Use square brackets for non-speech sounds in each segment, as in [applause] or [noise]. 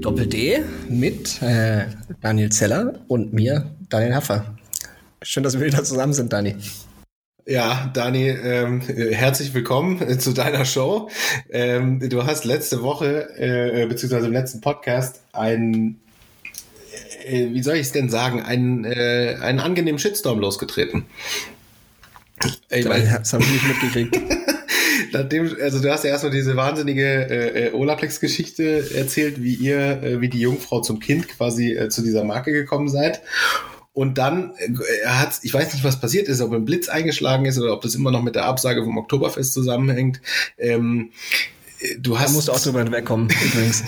Doppel-D mit äh, Daniel Zeller und mir, Daniel Haffer. Schön, dass wir wieder zusammen sind, Dani. Ja, Dani, ähm, herzlich willkommen äh, zu deiner Show. Ähm, du hast letzte Woche, äh, beziehungsweise im letzten Podcast, einen, äh, wie soll ich es denn sagen, einen, äh, einen angenehmen Shitstorm losgetreten. Ich das habe ich nicht mitgekriegt. [laughs] Nachdem, also du hast ja erstmal diese wahnsinnige äh, äh, Olaplex-Geschichte erzählt, wie ihr, äh, wie die Jungfrau zum Kind quasi äh, zu dieser Marke gekommen seid. Und dann äh, hat, ich weiß nicht, was passiert ist, ob ein Blitz eingeschlagen ist oder ob das immer noch mit der Absage vom Oktoberfest zusammenhängt. Ähm, du hast. Da musst du auch drüber wegkommen, [laughs] übrigens.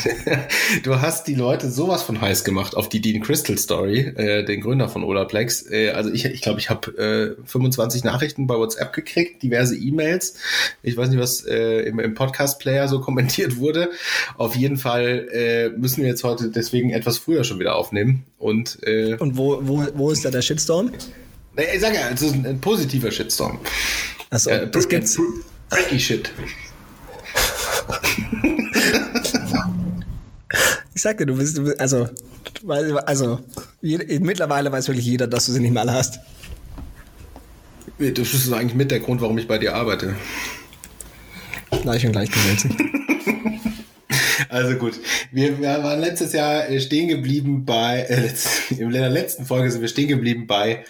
du hast die Leute sowas von heiß gemacht auf die Dean Crystal Story, äh, den Gründer von Olaplex. Äh, also ich glaube, ich, glaub, ich habe äh, 25 Nachrichten bei WhatsApp gekriegt, diverse E-Mails. Ich weiß nicht, was äh, im, im Podcast-Player so kommentiert wurde. Auf jeden Fall äh, müssen wir jetzt heute deswegen etwas früher schon wieder aufnehmen. Und, äh, Und wo, wo, wo ist da der Shitstorm? Ich sage ja, es ist ein, ein positiver Shitstorm. Achso, äh, das gibt's. Pretty Shit. [laughs] ich sagte, du bist, du bist also, also jede, mittlerweile weiß wirklich jeder, dass du sie nicht mehr alle hast. Das ist eigentlich mit der Grund, warum ich bei dir arbeite. Gleich und gleich gewälzt. Also gut, wir, wir, waren letztes Jahr stehen geblieben bei, äh, in der letzten Folge sind wir stehen geblieben bei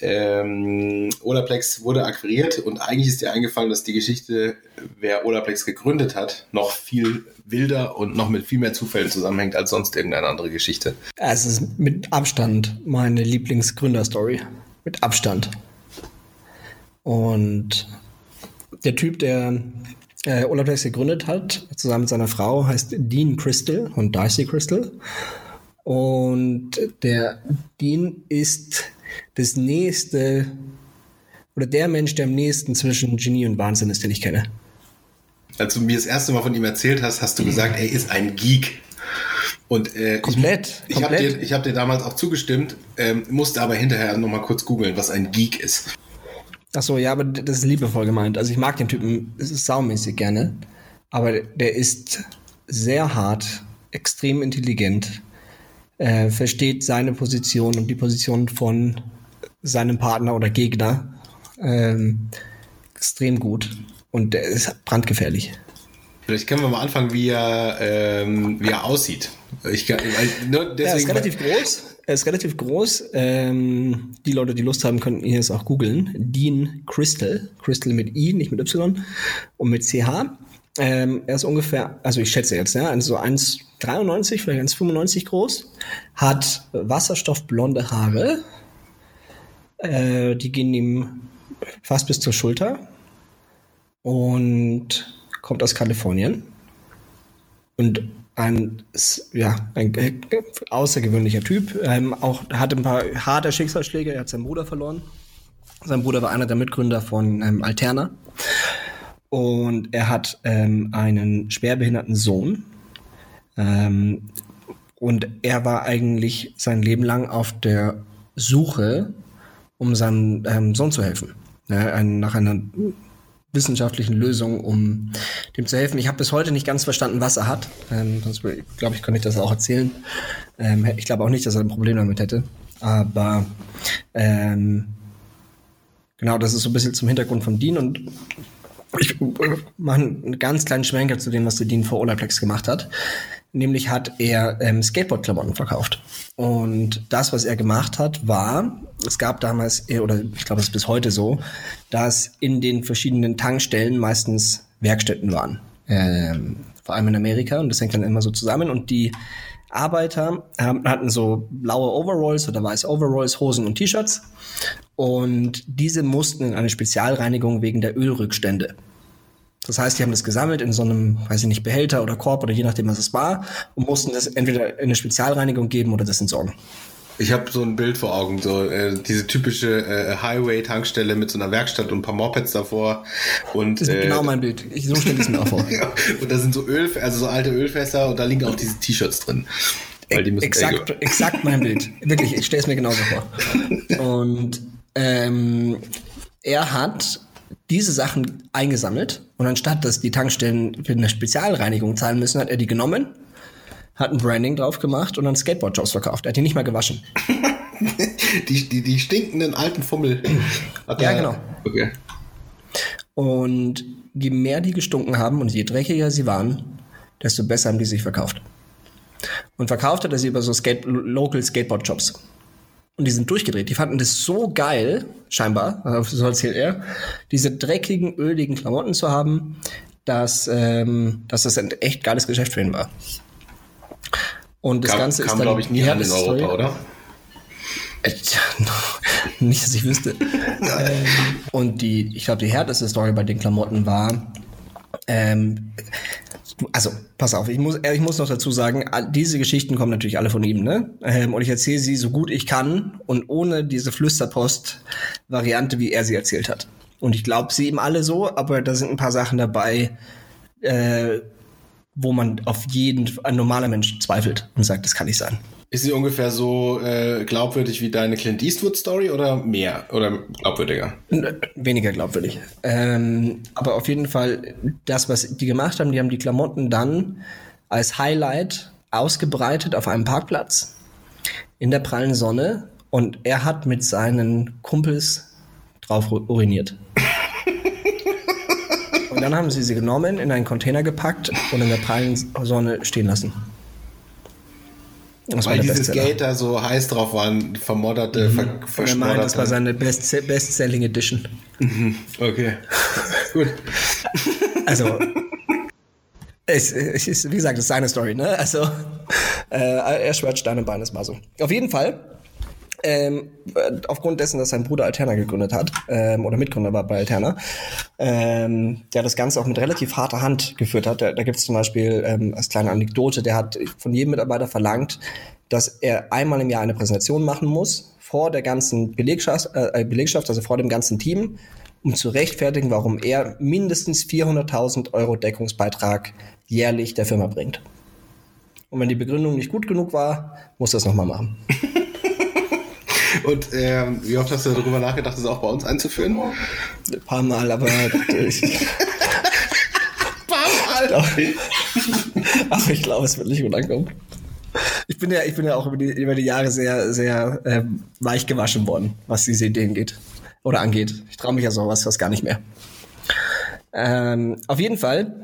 ähm, Olaplex wurde akquiriert und eigentlich ist dir eingefallen, dass die Geschichte, wer Olaplex gegründet hat, noch viel wilder und noch mit viel mehr Zufällen zusammenhängt als sonst irgendeine andere Geschichte. Es ist mit Abstand meine Lieblingsgründerstory. Mit Abstand. Und der Typ, der äh, Olaplex gegründet hat, zusammen mit seiner Frau, heißt Dean Crystal und Darcy Crystal. Und der Dean ist das nächste oder der Mensch, der am nächsten zwischen Genie und Wahnsinn ist, den ich kenne. Als du mir das erste Mal von ihm erzählt hast, hast du gesagt, er ist ein Geek. Und äh, komplett. Ich, ich habe dir, hab dir damals auch zugestimmt, ähm, musste aber hinterher nochmal kurz googeln, was ein Geek ist. Ach so, ja, aber das ist liebevoll gemeint. Also ich mag den Typen es ist saumäßig gerne, aber der ist sehr hart, extrem intelligent, äh, versteht seine Position und die Position von seinem Partner oder Gegner ähm, extrem gut. Und er ist brandgefährlich. Vielleicht können wir mal anfangen, wie er, ähm, wie er aussieht. Ich, weil, nur deswegen, er ist relativ groß. Er ist relativ groß. Ähm, die Leute, die Lust haben, können ihn jetzt auch googeln. Dean Crystal. Crystal mit I, nicht mit Y. Und mit CH. Ähm, er ist ungefähr, also ich schätze jetzt, ja, also so 1,93, vielleicht 1,95 groß, hat wasserstoffblonde Haare, äh, die gehen ihm fast bis zur Schulter und kommt aus Kalifornien. Und ein, ja, ein äh, außergewöhnlicher Typ. Ähm, auch hat ein paar harte Schicksalsschläge. Er hat seinen Bruder verloren. Sein Bruder war einer der Mitgründer von ähm, Alterna. Und er hat ähm, einen schwerbehinderten Sohn. Ähm, und er war eigentlich sein Leben lang auf der Suche, um seinem ähm, Sohn zu helfen. Ja, ein, nach einer wissenschaftlichen Lösung, um dem zu helfen. Ich habe bis heute nicht ganz verstanden, was er hat. Ähm, sonst glaube ich, könnte ich das auch erzählen. Ähm, ich glaube auch nicht, dass er ein Problem damit hätte. Aber ähm, genau, das ist so ein bisschen zum Hintergrund von Dean und ich mache einen ganz kleinen Schwenker zu dem, was der Dean vor Olaplex gemacht hat. Nämlich hat er ähm, Skateboard-Klamotten verkauft. Und das, was er gemacht hat, war, es gab damals, äh, oder ich glaube, es ist bis heute so, dass in den verschiedenen Tankstellen meistens Werkstätten waren. Ähm, vor allem in Amerika. Und das hängt dann immer so zusammen. Und die Arbeiter ähm, hatten so blaue Overalls oder weiße Overalls, Hosen und T-Shirts. Und diese mussten in eine Spezialreinigung wegen der Ölrückstände. Das heißt, die haben das gesammelt in so einem, weiß ich nicht, Behälter oder Korb oder je nachdem, was es war, und mussten das entweder in eine Spezialreinigung geben oder das entsorgen. Ich habe so ein Bild vor Augen, so äh, diese typische äh, Highway-Tankstelle mit so einer Werkstatt und ein paar Mopeds davor. Und, das ist äh, genau mein Bild. Ich so stelle es mir auch vor. [laughs] und da sind so Öl, also so alte Ölfässer und da liegen auch diese T-Shirts drin. Weil die müssen exakt, exakt mein Bild. Wirklich, ich stelle es mir genauso vor. Und ähm, er hat diese Sachen eingesammelt und anstatt, dass die Tankstellen für eine Spezialreinigung zahlen müssen, hat er die genommen, hat ein Branding drauf gemacht und dann Skateboard-Jobs verkauft. Er hat die nicht mal gewaschen. [laughs] die, die, die stinkenden alten Fummel. ja, genau. Okay. Und je mehr die gestunken haben und je dreckiger sie waren, desto besser haben die sich verkauft. Und verkauft hat er sie über so Skate Local Skateboard Shops. Und die sind durchgedreht. Die fanden das so geil, scheinbar, so erzählt er, diese dreckigen, öligen Klamotten zu haben, dass, ähm, dass das ein echt geiles Geschäft für ihn war. Und das kam, Ganze kam, ist dann glaube ich, nie an in Europa, Story. oder? [laughs] Nicht, dass ich wüsste. ähm, [laughs] und die, ich glaube, die härteste Story bei den Klamotten war, ähm, also, pass auf, ich muss, ich muss noch dazu sagen, diese Geschichten kommen natürlich alle von ihm, ne? Ähm, und ich erzähle sie so gut ich kann und ohne diese Flüsterpost-Variante, wie er sie erzählt hat. Und ich glaube sie ihm alle so, aber da sind ein paar Sachen dabei, äh, wo man auf jeden, ein normaler Mensch zweifelt und sagt, das kann nicht sein. Ist sie ungefähr so äh, glaubwürdig wie deine Clint Eastwood Story oder mehr oder glaubwürdiger? Weniger glaubwürdig. Ähm, aber auf jeden Fall das, was die gemacht haben, die haben die Klamotten dann als Highlight ausgebreitet auf einem Parkplatz in der prallen Sonne und er hat mit seinen Kumpels drauf uriniert. Dann haben sie sie genommen, in einen Container gepackt und in der prallen Sonne stehen lassen. Das Weil diese Skater so heiß drauf waren, vermodderte, mhm. ver verschmodderte. Das war seine Best Best-Selling Edition. Mhm. Okay. [laughs] Gut. Also, es, es ist, wie gesagt, es ist seine Story, ne? Also, äh, er schwört Stein und Bein, das war so. Auf jeden Fall ähm, aufgrund dessen, dass sein Bruder Alterna gegründet hat, ähm, oder Mitgründer war bei Alterna, ähm, der das Ganze auch mit relativ harter Hand geführt hat. Da, da gibt es zum Beispiel ähm, als kleine Anekdote, der hat von jedem Mitarbeiter verlangt, dass er einmal im Jahr eine Präsentation machen muss vor der ganzen Belegschaft, äh, Belegschaft also vor dem ganzen Team, um zu rechtfertigen, warum er mindestens 400.000 Euro Deckungsbeitrag jährlich der Firma bringt. Und wenn die Begründung nicht gut genug war, muss er es nochmal machen. [laughs] Und ähm, wie oft hast du darüber nachgedacht, das auch bei uns einzuführen? Ein paar Mal, aber. ich, [laughs] paar Mal! aber ich glaube, es wird nicht gut ankommen. Ich bin ja, ich bin ja auch über die, über die Jahre sehr, sehr ähm, weich gewaschen worden, was diese Ideen geht. Oder angeht. Ich traue mich ja sowas fast gar nicht mehr. Ähm, auf jeden Fall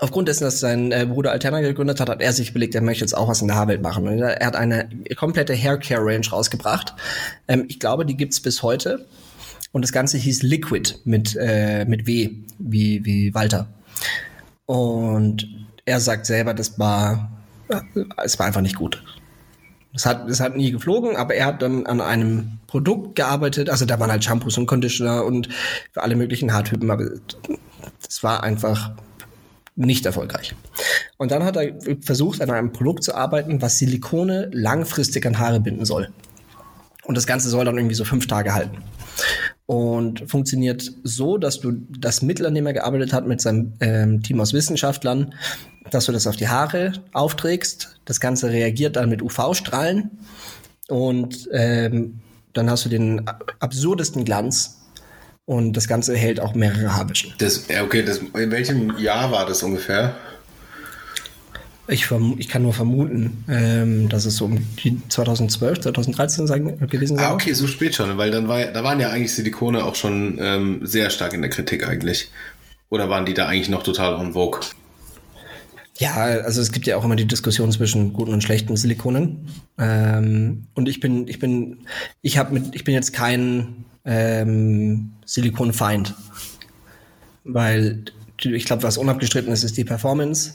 Aufgrund dessen, dass sein äh, Bruder Alterna gegründet hat, hat er sich überlegt, er möchte jetzt auch was in der Haarwelt machen. Und er hat eine komplette Haircare Range rausgebracht. Ähm, ich glaube, die gibt's bis heute. Und das Ganze hieß Liquid mit, äh, mit W, wie, wie Walter. Und er sagt selber, das war, äh, es war einfach nicht gut. Es hat, es hat nie geflogen, aber er hat dann an einem Produkt gearbeitet. Also da waren halt Shampoos und Conditioner und für alle möglichen Haartypen. Aber das war einfach nicht erfolgreich. Und dann hat er versucht, an einem Produkt zu arbeiten, was Silikone langfristig an Haare binden soll. Und das Ganze soll dann irgendwie so fünf Tage halten. Und funktioniert so, dass du das Mittel, an dem er gearbeitet hat, mit seinem ähm, Team aus Wissenschaftlern, dass du das auf die Haare aufträgst. Das Ganze reagiert dann mit UV-Strahlen und ähm, dann hast du den absurdesten Glanz und das Ganze hält auch mehrere Haarwischen. Das, okay, das, in welchem Jahr war das ungefähr? Ich, ich kann nur vermuten, ähm, dass es so um die 2012, 2013 sein, gewesen sein. Ah, okay, so spät schon, weil dann war, da waren ja eigentlich Silikone auch schon ähm, sehr stark in der Kritik eigentlich. Oder waren die da eigentlich noch total on vogue? Ja, also es gibt ja auch immer die Diskussion zwischen guten und schlechten Silikonen. Ähm, und ich bin, ich bin, ich habe mit, ich bin jetzt kein ähm, Silikonfeind. Weil ich glaube, was unabgestritten ist, ist die Performance.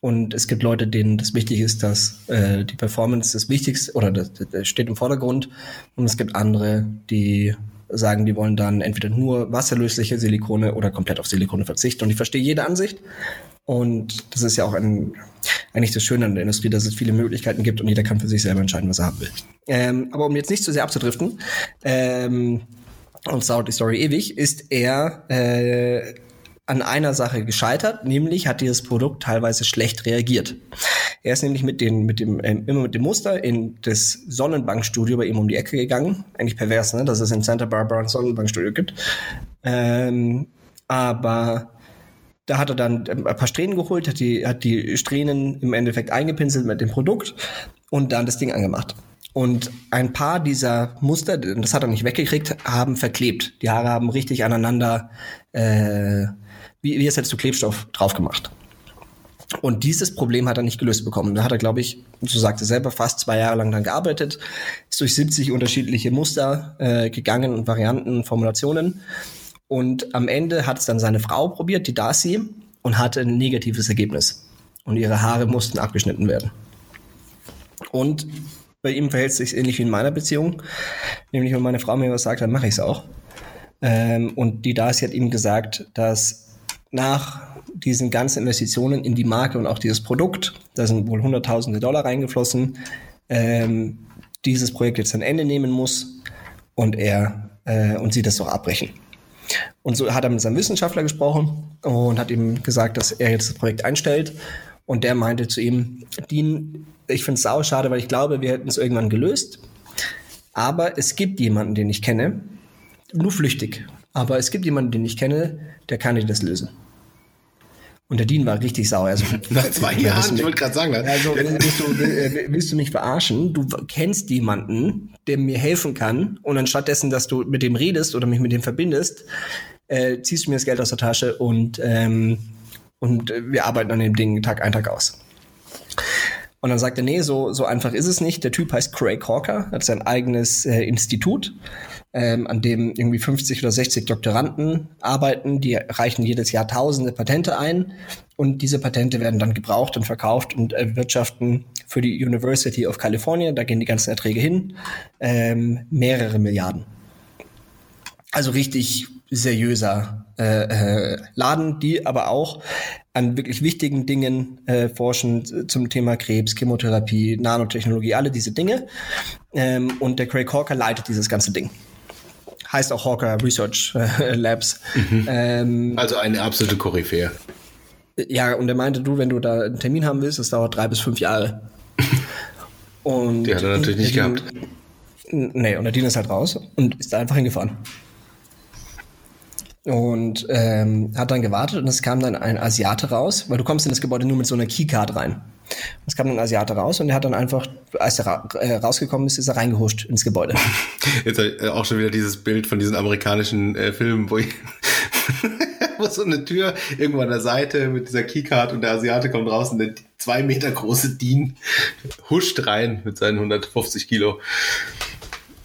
Und es gibt Leute, denen das wichtig ist, dass äh, die Performance das Wichtigste oder das, das steht im Vordergrund. Und es gibt andere, die sagen, die wollen dann entweder nur wasserlösliche Silikone oder komplett auf Silikone verzichten. Und ich verstehe jede Ansicht. Und das ist ja auch ein, eigentlich das Schöne an der Industrie, dass es viele Möglichkeiten gibt und jeder kann für sich selber entscheiden, was er haben will. Ähm, aber um jetzt nicht zu sehr abzudriften, ähm, und dauert die Story ewig, ist er äh, an einer Sache gescheitert, nämlich hat dieses Produkt teilweise schlecht reagiert. Er ist nämlich mit, den, mit dem, äh, immer mit dem Muster in das Sonnenbankstudio bei ihm um die Ecke gegangen. Eigentlich pervers, ne, dass es in Santa Barbara ein Sonnenbankstudio gibt. Ähm, aber Da hat er dann ein paar Strähnen geholt, hat die, hat die Strähnen im Endeffekt eingepinselt mit dem Produkt und dann das Ding angemacht. Und ein paar dieser Muster, das hat er nicht weggekriegt, haben verklebt. Die Haare haben richtig aneinander, äh, wie, wie es hättest du Klebstoff drauf gemacht. Und dieses Problem hat er nicht gelöst bekommen. Da hat er, glaube ich, so sagt er selber, fast zwei Jahre lang dann gearbeitet, ist durch 70 unterschiedliche Muster äh, gegangen und Varianten, Formulationen. Und am Ende hat es dann seine Frau probiert, die Darcy, und hatte ein negatives Ergebnis. Und ihre Haare mussten abgeschnitten werden. Und bei ihm verhält es sich ähnlich wie in meiner Beziehung. Nämlich, wenn meine Frau mir was sagt, dann mache ich es auch. Ähm, und die Darcy hat ihm gesagt, dass nach diesen ganzen Investitionen in die Marke und auch dieses Produkt, da sind wohl Hunderttausende Dollar reingeflossen, ähm, dieses Projekt jetzt ein Ende nehmen muss und er äh, und sie das doch abbrechen. Und so hat er mit seinem Wissenschaftler gesprochen und hat ihm gesagt, dass er jetzt das Projekt einstellt. Und der meinte zu ihm, Dean, ich finde es sau schade, weil ich glaube, wir hätten es irgendwann gelöst. Aber es gibt jemanden, den ich kenne, nur flüchtig. Aber es gibt jemanden, den ich kenne, der kann dir das lösen. Und der Dean war richtig sauer. Also, [laughs] Nach zwei [laughs] Jahren, ich wollte gerade sagen. Also willst du, willst du mich verarschen? Du kennst jemanden, der mir helfen kann und anstatt dessen, dass du mit dem redest oder mich mit dem verbindest, äh, ziehst du mir das Geld aus der Tasche und, ähm, und wir arbeiten an dem Ding Tag ein, Tag aus. Und dann sagt er, nee, so, so einfach ist es nicht. Der Typ heißt Craig Hawker, hat sein eigenes äh, Institut ähm, an dem irgendwie 50 oder 60 Doktoranden arbeiten. Die reichen jedes Jahr tausende Patente ein und diese Patente werden dann gebraucht und verkauft und erwirtschaften für die University of California, da gehen die ganzen Erträge hin, ähm, mehrere Milliarden. Also richtig seriöser äh, äh, Laden, die aber auch an wirklich wichtigen Dingen äh, forschen zum Thema Krebs, Chemotherapie, Nanotechnologie, alle diese Dinge. Ähm, und der Craig Hawker leitet dieses ganze Ding heißt auch Hawker Research äh, Labs. Mhm. Ähm, also eine absolute Koryphäe. Ja, und er meinte, du, wenn du da einen Termin haben willst, das dauert drei bis fünf Jahre. Und [laughs] Die hat er natürlich nicht gehabt. Nee, und der Dean ist halt raus und ist da einfach hingefahren. Und ähm, hat dann gewartet und es kam dann ein Asiate raus, weil du kommst in das Gebäude nur mit so einer Keycard rein. Es kam ein Asiate raus und er hat dann einfach, als er ra äh, rausgekommen ist, ist er reingehuscht ins Gebäude. [laughs] Jetzt äh, auch schon wieder dieses Bild von diesen amerikanischen äh, Filmen, wo, ich, [laughs] wo so eine Tür irgendwo an der Seite mit dieser Keycard und der Asiate kommt raus und der zwei Meter große Dean huscht rein mit seinen 150 Kilo.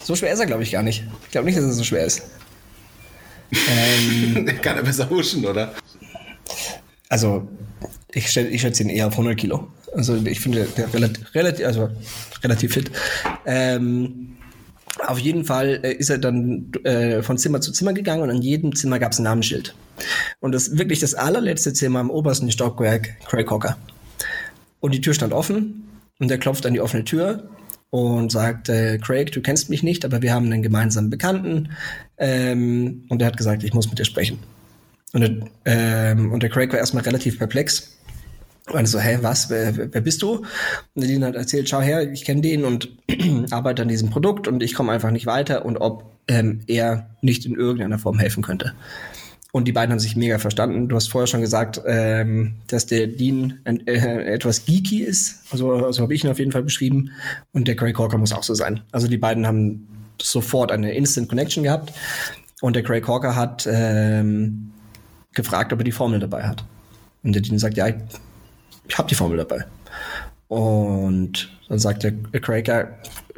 So schwer ist er, glaube ich, gar nicht. Ich glaube nicht, dass er so schwer ist. Ähm, [laughs] Kann er besser huschen, oder? Also, ich, ich schätze ihn eher auf 100 Kilo. Also ich finde, der relativ, relativ, also relativ fit. Ähm, auf jeden Fall äh, ist er dann äh, von Zimmer zu Zimmer gegangen und an jedem Zimmer gab es ein Namensschild. Und das wirklich das allerletzte Zimmer am obersten Stockwerk, Craig Hawker. Und die Tür stand offen und er klopft an die offene Tür und sagt, äh, Craig, du kennst mich nicht, aber wir haben einen gemeinsamen Bekannten. Ähm, und er hat gesagt, ich muss mit dir sprechen. Und der, ähm, und der Craig war erstmal relativ perplex und so, hä, was, wer, wer bist du? Und Nadine hat erzählt, schau her, ich kenne den und [clears throat] arbeite an diesem Produkt und ich komme einfach nicht weiter und ob ähm, er nicht in irgendeiner Form helfen könnte. Und die beiden haben sich mega verstanden. Du hast vorher schon gesagt, ähm, dass der Dean äh, etwas geeky ist. Also so habe ich ihn auf jeden Fall beschrieben. Und der Craig Hawker muss auch so sein. Also die beiden haben sofort eine Instant Connection gehabt. Und der Craig Hawker hat ähm, gefragt, ob er die Formel dabei hat. Und der Dean sagt, ja, ich habe die Formel dabei. Und dann sagt der Craig,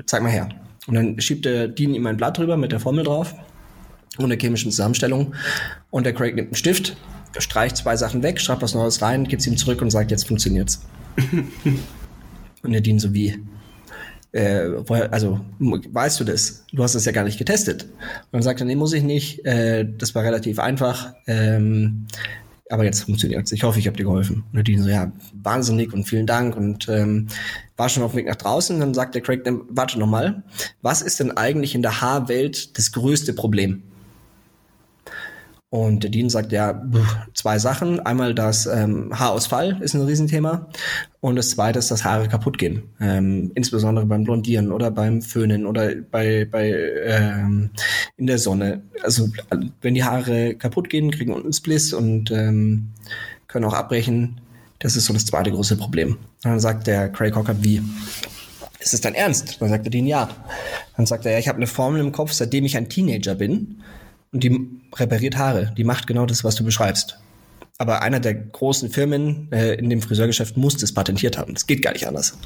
zeig mal her. Und dann schiebt der Dean ihm ein Blatt drüber mit der Formel drauf und der chemischen Zusammenstellung. Und der Craig nimmt einen Stift, streicht zwei Sachen weg, schreibt was Neues rein, gibt es ihm zurück und sagt, jetzt funktioniert's. [laughs] und der Dean so wie, äh, woher, also weißt du das? Du hast das ja gar nicht getestet. Und dann sagt er, nee, muss ich nicht. Äh, das war relativ einfach. Ähm, aber jetzt funktioniert es. Ich hoffe, ich habe dir geholfen. Und die so, ja, wahnsinnig und vielen Dank und ähm, war schon auf dem Weg nach draußen. Dann sagt der Craig, dann, warte noch mal, was ist denn eigentlich in der Haarwelt das größte Problem? Und der Dean sagt, ja, zwei Sachen. Einmal das ähm, Haarausfall ist ein Riesenthema. Und das zweite ist, dass Haare kaputt gehen. Ähm, insbesondere beim Blondieren oder beim Föhnen oder bei, bei ähm, in der Sonne. Also wenn die Haare kaputt gehen, kriegen unten Spliss und ähm, können auch abbrechen. Das ist so das zweite große Problem. Dann sagt der Craig Hocker, wie? Ist es dein Ernst? Dann sagt der Dean, ja. Dann sagt er, ja, ich habe eine Formel im Kopf, seitdem ich ein Teenager bin und die repariert Haare. Die macht genau das, was du beschreibst. Aber einer der großen Firmen äh, in dem Friseurgeschäft muss das patentiert haben. Das geht gar nicht anders.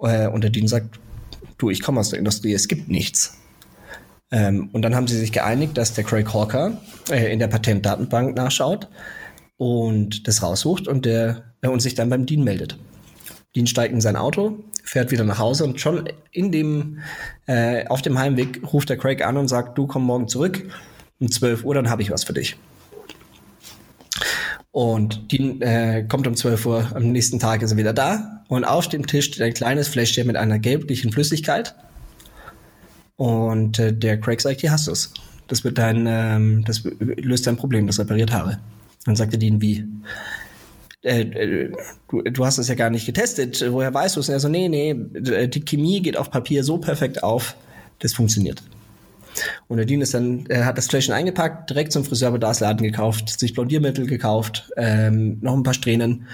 Äh, und der Dean sagt, du, ich komme aus der Industrie, es gibt nichts. Ähm, und dann haben sie sich geeinigt, dass der Craig Hawker äh, in der Patentdatenbank nachschaut und das raussucht und, der, äh, und sich dann beim Dean meldet. Dean steigt in sein Auto, fährt wieder nach Hause und schon in dem, äh, auf dem Heimweg ruft der Craig an und sagt, du komm morgen zurück um 12 Uhr, dann habe ich was für dich. Und die äh, kommt um 12 Uhr, am nächsten Tag ist er wieder da. Und auf dem Tisch steht ein kleines Fläschchen mit einer gelblichen Flüssigkeit. Und äh, der Craig sagt, hier hast du es. Das wird dein, ähm, das löst dein Problem, das repariert Haare. Dann sagte Dean, wie? Äh, äh, du, du hast es ja gar nicht getestet. Woher weißt du es? Er so, nee, nee, die Chemie geht auf Papier so perfekt auf, das funktioniert. Und der Dean ist dann, er hat das Fläschchen eingepackt, direkt zum Friseurbedarfsladen gekauft, sich Blondiermittel gekauft, ähm, noch ein paar Strähnen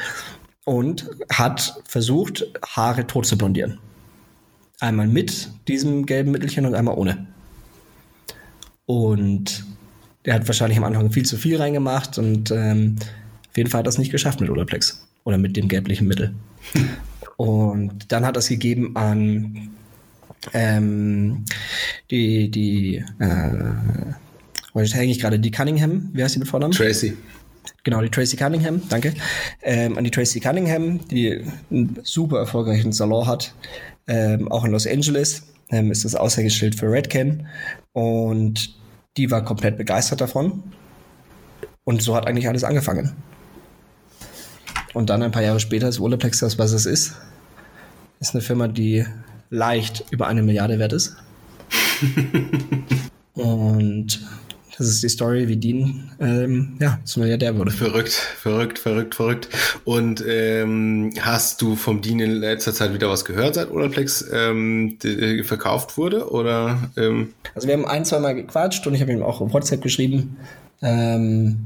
und hat versucht, Haare tot zu blondieren. Einmal mit diesem gelben Mittelchen und einmal ohne. Und er hat wahrscheinlich am Anfang viel zu viel reingemacht und ähm, auf jeden Fall hat er es nicht geschafft mit Olaplex oder mit dem gelblichen Mittel. [laughs] und dann hat er es gegeben an ähm, die, die, äh, hänge ich gerade, die Cunningham, wie heißt die mit Vornamen? Tracy. Genau, die Tracy Cunningham, danke. Ähm, an die Tracy Cunningham, die einen super erfolgreichen Salon hat, ähm, auch in Los Angeles, ähm, ist das Aushängeschild für Redken und die war komplett begeistert davon. Und so hat eigentlich alles angefangen. Und dann ein paar Jahre später ist Olaplex das, was es ist. Ist eine Firma, die leicht über eine Milliarde wert ist. [laughs] Und das ist die Story, wie Dean ähm, ja, zum Milliardär wurde. Verrückt, verrückt, verrückt, verrückt. Und ähm, hast du vom Dean in letzter Zeit wieder was gehört, seit Olaplex ähm, verkauft wurde? Oder, ähm? Also wir haben ein, zwei Mal gequatscht und ich habe ihm auch auf WhatsApp geschrieben. Ähm,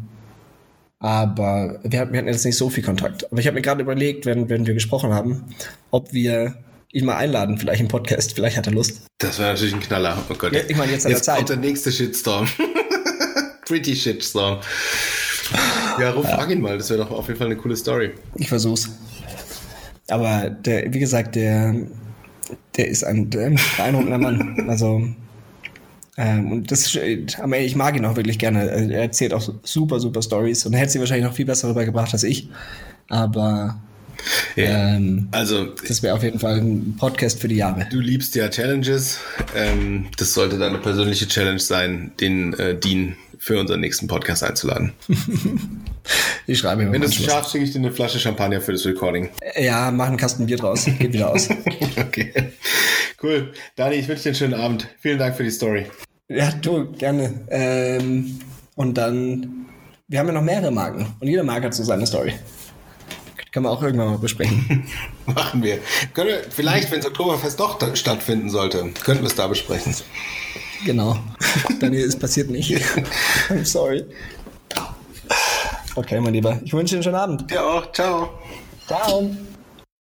aber wir hatten, wir hatten jetzt nicht so viel Kontakt. Aber ich habe mir gerade überlegt, wenn, wenn wir gesprochen haben, ob wir ihn mal einladen, vielleicht im Podcast. Vielleicht hat er Lust. Das wäre natürlich ein Knaller. Oh Gott. Ja, ich meine, jetzt an jetzt Zeit. kommt der nächste Shitstorm. [laughs] Pretty Shitstorm. Ja, ruf, ja. frag ihn mal. Das wäre doch auf jeden Fall eine coole Story. Ich versuch's. Aber der, wie gesagt, der, der ist ein, der beeindruckender Mann. [laughs] Also, ähm, und das, ich mag ihn auch wirklich gerne. Er erzählt auch super, super Stories und er hätte sie wahrscheinlich noch viel besser rübergebracht als ich. Aber ja, ähm, also das wäre auf jeden Fall ein Podcast für die Jahre. Du liebst ja Challenges. Ähm, das sollte deine persönliche Challenge sein, den äh, Dean für unseren nächsten Podcast einzuladen. [laughs] ich schreibe mir Wenn du es schaffst, schicke ich dir eine Flasche Champagner für das Recording. Ja, mach einen Kasten Bier draus. Geht wieder aus. [laughs] okay. Cool. Dani, ich wünsche dir einen schönen Abend. Vielen Dank für die Story. Ja, du, gerne. Ähm, und dann, wir haben ja noch mehrere Marken. Und jede Marke hat so seine Story. Kann man auch irgendwann mal besprechen. [laughs] Machen wir. Können wir vielleicht, wenn das Oktoberfest doch stattfinden sollte, könnten wir es da besprechen. Genau. [laughs] Daniel, es passiert nicht. [laughs] I'm sorry. Okay, mein Lieber. Ich wünsche dir einen schönen Abend. Dir auch. Ciao. Ciao.